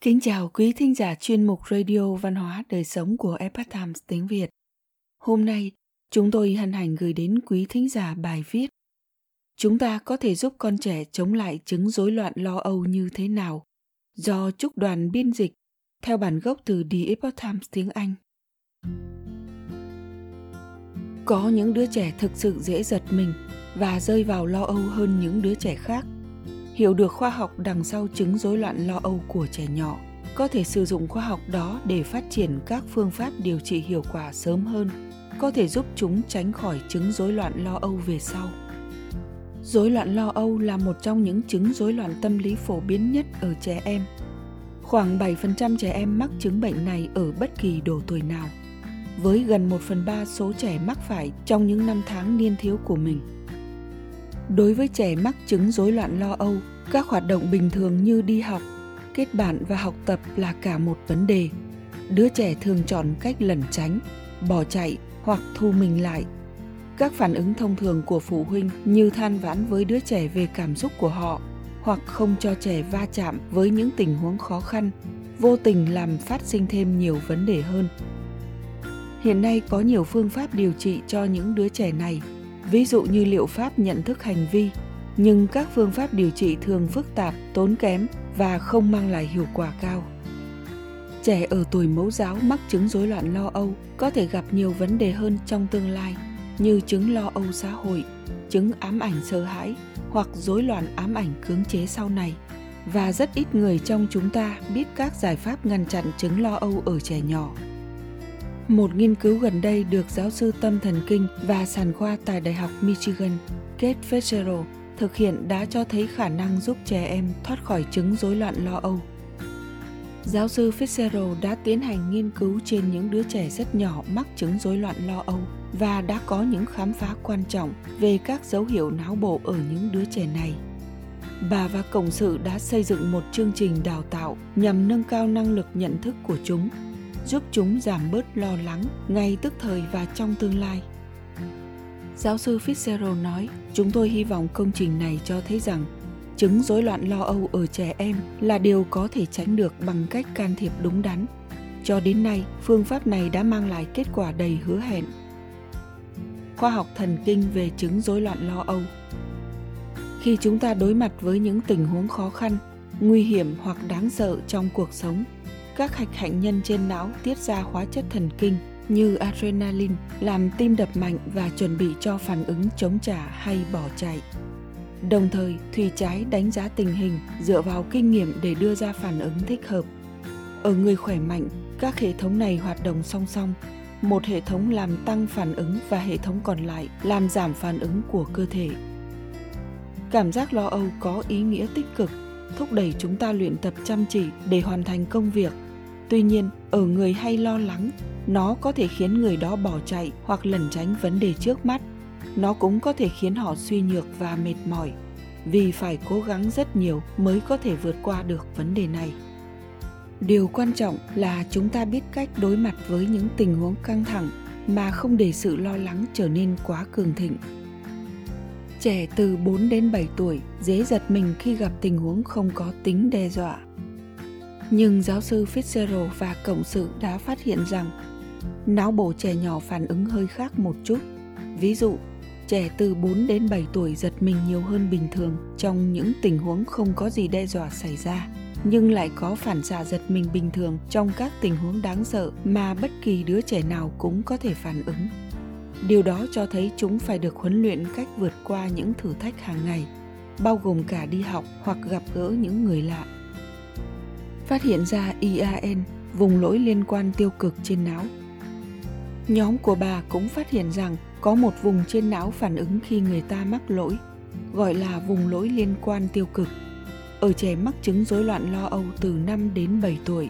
Kính chào quý thính giả chuyên mục Radio Văn hóa Đời Sống của Epoch Times tiếng Việt. Hôm nay, chúng tôi hân hạnh gửi đến quý thính giả bài viết Chúng ta có thể giúp con trẻ chống lại chứng rối loạn lo âu như thế nào? Do Trúc đoàn biên dịch, theo bản gốc từ The Epoch Times tiếng Anh. Có những đứa trẻ thực sự dễ giật mình và rơi vào lo âu hơn những đứa trẻ khác – hiểu được khoa học đằng sau chứng rối loạn lo âu của trẻ nhỏ, có thể sử dụng khoa học đó để phát triển các phương pháp điều trị hiệu quả sớm hơn, có thể giúp chúng tránh khỏi chứng rối loạn lo âu về sau. Rối loạn lo âu là một trong những chứng rối loạn tâm lý phổ biến nhất ở trẻ em. Khoảng 7% trẻ em mắc chứng bệnh này ở bất kỳ độ tuổi nào, với gần 1 phần 3 số trẻ mắc phải trong những năm tháng niên thiếu của mình đối với trẻ mắc chứng rối loạn lo âu, các hoạt động bình thường như đi học, kết bạn và học tập là cả một vấn đề. Đứa trẻ thường chọn cách lẩn tránh, bỏ chạy hoặc thu mình lại. Các phản ứng thông thường của phụ huynh như than vãn với đứa trẻ về cảm xúc của họ hoặc không cho trẻ va chạm với những tình huống khó khăn, vô tình làm phát sinh thêm nhiều vấn đề hơn. Hiện nay có nhiều phương pháp điều trị cho những đứa trẻ này ví dụ như liệu pháp nhận thức hành vi, nhưng các phương pháp điều trị thường phức tạp, tốn kém và không mang lại hiệu quả cao. Trẻ ở tuổi mẫu giáo mắc chứng rối loạn lo âu có thể gặp nhiều vấn đề hơn trong tương lai, như chứng lo âu xã hội, chứng ám ảnh sợ hãi hoặc rối loạn ám ảnh cưỡng chế sau này. Và rất ít người trong chúng ta biết các giải pháp ngăn chặn chứng lo âu ở trẻ nhỏ một nghiên cứu gần đây được giáo sư tâm thần kinh và sản khoa tại Đại học Michigan, Kate Fitzgerald, thực hiện đã cho thấy khả năng giúp trẻ em thoát khỏi chứng rối loạn lo âu. Giáo sư Fitzgerald đã tiến hành nghiên cứu trên những đứa trẻ rất nhỏ mắc chứng rối loạn lo âu và đã có những khám phá quan trọng về các dấu hiệu não bộ ở những đứa trẻ này. Bà và Cộng sự đã xây dựng một chương trình đào tạo nhằm nâng cao năng lực nhận thức của chúng giúp chúng giảm bớt lo lắng ngay tức thời và trong tương lai. Giáo sư Fitzgerald nói, chúng tôi hy vọng công trình này cho thấy rằng chứng rối loạn lo âu ở trẻ em là điều có thể tránh được bằng cách can thiệp đúng đắn. Cho đến nay, phương pháp này đã mang lại kết quả đầy hứa hẹn. Khoa học thần kinh về chứng rối loạn lo âu Khi chúng ta đối mặt với những tình huống khó khăn, nguy hiểm hoặc đáng sợ trong cuộc sống, các hạch hạnh nhân trên não tiết ra hóa chất thần kinh như adrenaline làm tim đập mạnh và chuẩn bị cho phản ứng chống trả hay bỏ chạy. Đồng thời, thùy trái đánh giá tình hình dựa vào kinh nghiệm để đưa ra phản ứng thích hợp. Ở người khỏe mạnh, các hệ thống này hoạt động song song. Một hệ thống làm tăng phản ứng và hệ thống còn lại làm giảm phản ứng của cơ thể. Cảm giác lo âu có ý nghĩa tích cực, thúc đẩy chúng ta luyện tập chăm chỉ để hoàn thành công việc Tuy nhiên, ở người hay lo lắng, nó có thể khiến người đó bỏ chạy hoặc lẩn tránh vấn đề trước mắt. Nó cũng có thể khiến họ suy nhược và mệt mỏi, vì phải cố gắng rất nhiều mới có thể vượt qua được vấn đề này. Điều quan trọng là chúng ta biết cách đối mặt với những tình huống căng thẳng mà không để sự lo lắng trở nên quá cường thịnh. Trẻ từ 4 đến 7 tuổi dễ giật mình khi gặp tình huống không có tính đe dọa nhưng giáo sư Fitzgerald và cộng sự đã phát hiện rằng não bộ trẻ nhỏ phản ứng hơi khác một chút. Ví dụ, trẻ từ 4 đến 7 tuổi giật mình nhiều hơn bình thường trong những tình huống không có gì đe dọa xảy ra, nhưng lại có phản xạ giật mình bình thường trong các tình huống đáng sợ mà bất kỳ đứa trẻ nào cũng có thể phản ứng. Điều đó cho thấy chúng phải được huấn luyện cách vượt qua những thử thách hàng ngày, bao gồm cả đi học hoặc gặp gỡ những người lạ phát hiện ra IAN, vùng lỗi liên quan tiêu cực trên não. Nhóm của bà cũng phát hiện rằng có một vùng trên não phản ứng khi người ta mắc lỗi, gọi là vùng lỗi liên quan tiêu cực. Ở trẻ mắc chứng rối loạn lo âu từ 5 đến 7 tuổi,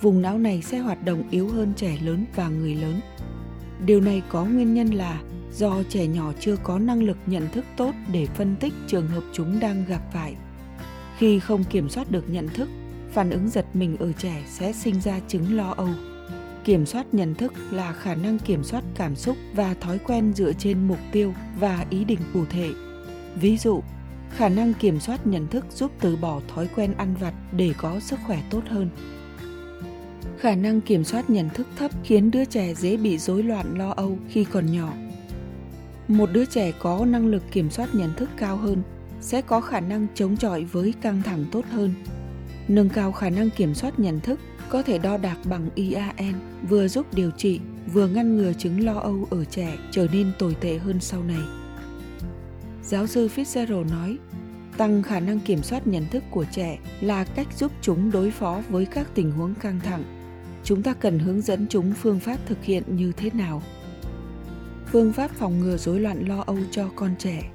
vùng não này sẽ hoạt động yếu hơn trẻ lớn và người lớn. Điều này có nguyên nhân là do trẻ nhỏ chưa có năng lực nhận thức tốt để phân tích trường hợp chúng đang gặp phải. Khi không kiểm soát được nhận thức, phản ứng giật mình ở trẻ sẽ sinh ra chứng lo âu. Kiểm soát nhận thức là khả năng kiểm soát cảm xúc và thói quen dựa trên mục tiêu và ý định cụ thể. Ví dụ, khả năng kiểm soát nhận thức giúp từ bỏ thói quen ăn vặt để có sức khỏe tốt hơn. Khả năng kiểm soát nhận thức thấp khiến đứa trẻ dễ bị rối loạn lo âu khi còn nhỏ. Một đứa trẻ có năng lực kiểm soát nhận thức cao hơn sẽ có khả năng chống chọi với căng thẳng tốt hơn nâng cao khả năng kiểm soát nhận thức có thể đo đạc bằng IAN, vừa giúp điều trị, vừa ngăn ngừa chứng lo âu ở trẻ trở nên tồi tệ hơn sau này. Giáo sư Fitzgerald nói, tăng khả năng kiểm soát nhận thức của trẻ là cách giúp chúng đối phó với các tình huống căng thẳng. Chúng ta cần hướng dẫn chúng phương pháp thực hiện như thế nào. Phương pháp phòng ngừa rối loạn lo âu cho con trẻ.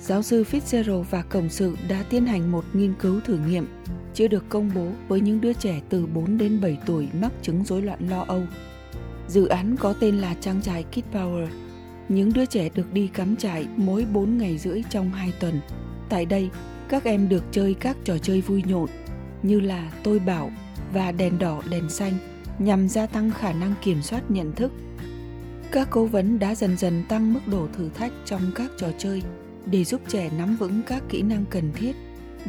Giáo sư Fitzgerald và Cộng sự đã tiến hành một nghiên cứu thử nghiệm chưa được công bố với những đứa trẻ từ 4 đến 7 tuổi mắc chứng rối loạn lo âu. Dự án có tên là trang trại Kid Power. Những đứa trẻ được đi cắm trại mỗi 4 ngày rưỡi trong 2 tuần. Tại đây, các em được chơi các trò chơi vui nhộn như là tôi bảo và đèn đỏ đèn xanh nhằm gia tăng khả năng kiểm soát nhận thức. Các cố vấn đã dần dần tăng mức độ thử thách trong các trò chơi để giúp trẻ nắm vững các kỹ năng cần thiết,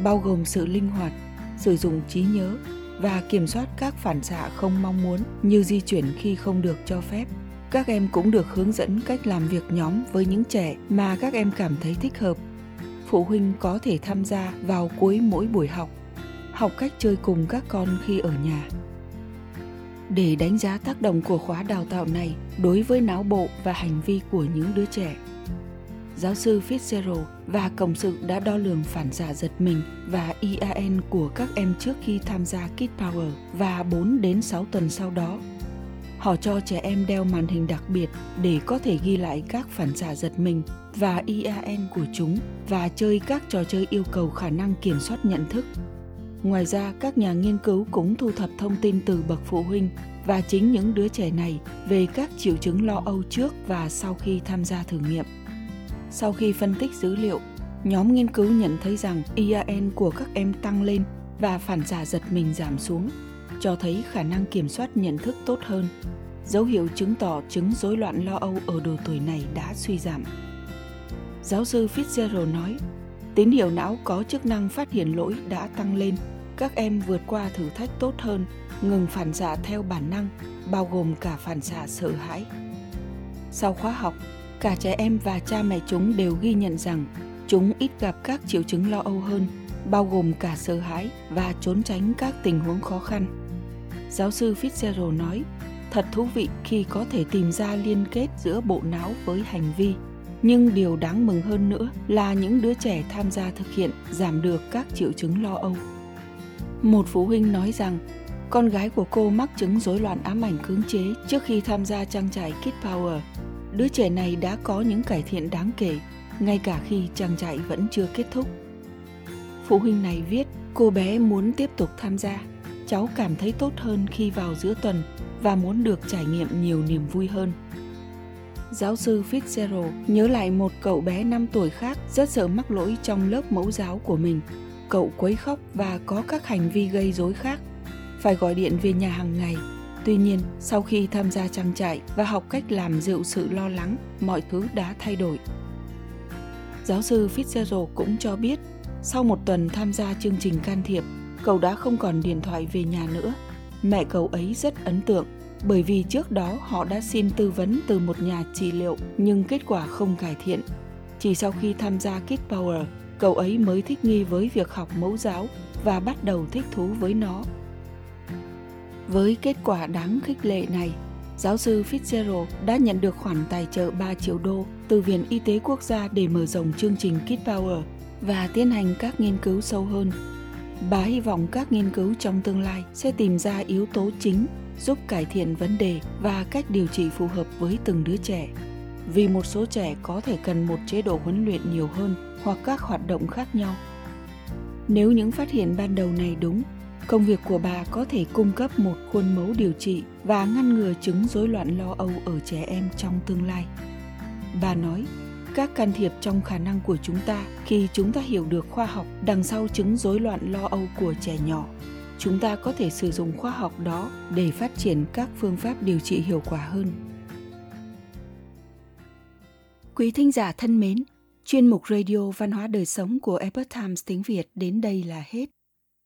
bao gồm sự linh hoạt, sử dụng trí nhớ và kiểm soát các phản xạ không mong muốn như di chuyển khi không được cho phép. Các em cũng được hướng dẫn cách làm việc nhóm với những trẻ mà các em cảm thấy thích hợp. Phụ huynh có thể tham gia vào cuối mỗi buổi học, học cách chơi cùng các con khi ở nhà. Để đánh giá tác động của khóa đào tạo này đối với não bộ và hành vi của những đứa trẻ, giáo sư Fitzgerald và cộng sự đã đo lường phản xạ giật mình và IAN của các em trước khi tham gia Kid Power và 4 đến 6 tuần sau đó. Họ cho trẻ em đeo màn hình đặc biệt để có thể ghi lại các phản xạ giật mình và IAN của chúng và chơi các trò chơi yêu cầu khả năng kiểm soát nhận thức. Ngoài ra, các nhà nghiên cứu cũng thu thập thông tin từ bậc phụ huynh và chính những đứa trẻ này về các triệu chứng lo âu trước và sau khi tham gia thử nghiệm. Sau khi phân tích dữ liệu, nhóm nghiên cứu nhận thấy rằng IAN của các em tăng lên và phản xạ giật mình giảm xuống, cho thấy khả năng kiểm soát nhận thức tốt hơn. Dấu hiệu chứng tỏ chứng rối loạn lo âu ở độ tuổi này đã suy giảm. Giáo sư Fitzgerald nói, tín hiệu não có chức năng phát hiện lỗi đã tăng lên, các em vượt qua thử thách tốt hơn, ngừng phản xạ theo bản năng, bao gồm cả phản xạ sợ hãi. Sau khóa học, cả trẻ em và cha mẹ chúng đều ghi nhận rằng chúng ít gặp các triệu chứng lo âu hơn, bao gồm cả sợ hãi và trốn tránh các tình huống khó khăn. Giáo sư Fitzgerald nói, thật thú vị khi có thể tìm ra liên kết giữa bộ não với hành vi. Nhưng điều đáng mừng hơn nữa là những đứa trẻ tham gia thực hiện giảm được các triệu chứng lo âu. Một phụ huynh nói rằng con gái của cô mắc chứng rối loạn ám ảnh cưỡng chế trước khi tham gia trang trại Kid Power đứa trẻ này đã có những cải thiện đáng kể, ngay cả khi trang trại vẫn chưa kết thúc. Phụ huynh này viết, cô bé muốn tiếp tục tham gia. Cháu cảm thấy tốt hơn khi vào giữa tuần và muốn được trải nghiệm nhiều niềm vui hơn. Giáo sư Fitzgerald nhớ lại một cậu bé 5 tuổi khác rất sợ mắc lỗi trong lớp mẫu giáo của mình. Cậu quấy khóc và có các hành vi gây rối khác. Phải gọi điện về nhà hàng ngày Tuy nhiên, sau khi tham gia trang trại và học cách làm dịu sự lo lắng, mọi thứ đã thay đổi. Giáo sư Fitzgerald cũng cho biết, sau một tuần tham gia chương trình can thiệp, cậu đã không còn điện thoại về nhà nữa. Mẹ cậu ấy rất ấn tượng bởi vì trước đó họ đã xin tư vấn từ một nhà trị liệu nhưng kết quả không cải thiện. Chỉ sau khi tham gia Kid Power, cậu ấy mới thích nghi với việc học mẫu giáo và bắt đầu thích thú với nó với kết quả đáng khích lệ này, giáo sư Fitzgerald đã nhận được khoản tài trợ 3 triệu đô từ Viện Y tế Quốc gia để mở rộng chương trình Kid Power và tiến hành các nghiên cứu sâu hơn. Bà hy vọng các nghiên cứu trong tương lai sẽ tìm ra yếu tố chính giúp cải thiện vấn đề và cách điều trị phù hợp với từng đứa trẻ. Vì một số trẻ có thể cần một chế độ huấn luyện nhiều hơn hoặc các hoạt động khác nhau. Nếu những phát hiện ban đầu này đúng, Công việc của bà có thể cung cấp một khuôn mẫu điều trị và ngăn ngừa chứng rối loạn lo âu ở trẻ em trong tương lai. Bà nói, các can thiệp trong khả năng của chúng ta khi chúng ta hiểu được khoa học đằng sau chứng rối loạn lo âu của trẻ nhỏ chúng ta có thể sử dụng khoa học đó để phát triển các phương pháp điều trị hiệu quả hơn quý thính giả thân mến Chuyên mục Radio Văn hóa Đời Sống của Epoch Times tiếng Việt đến đây là hết.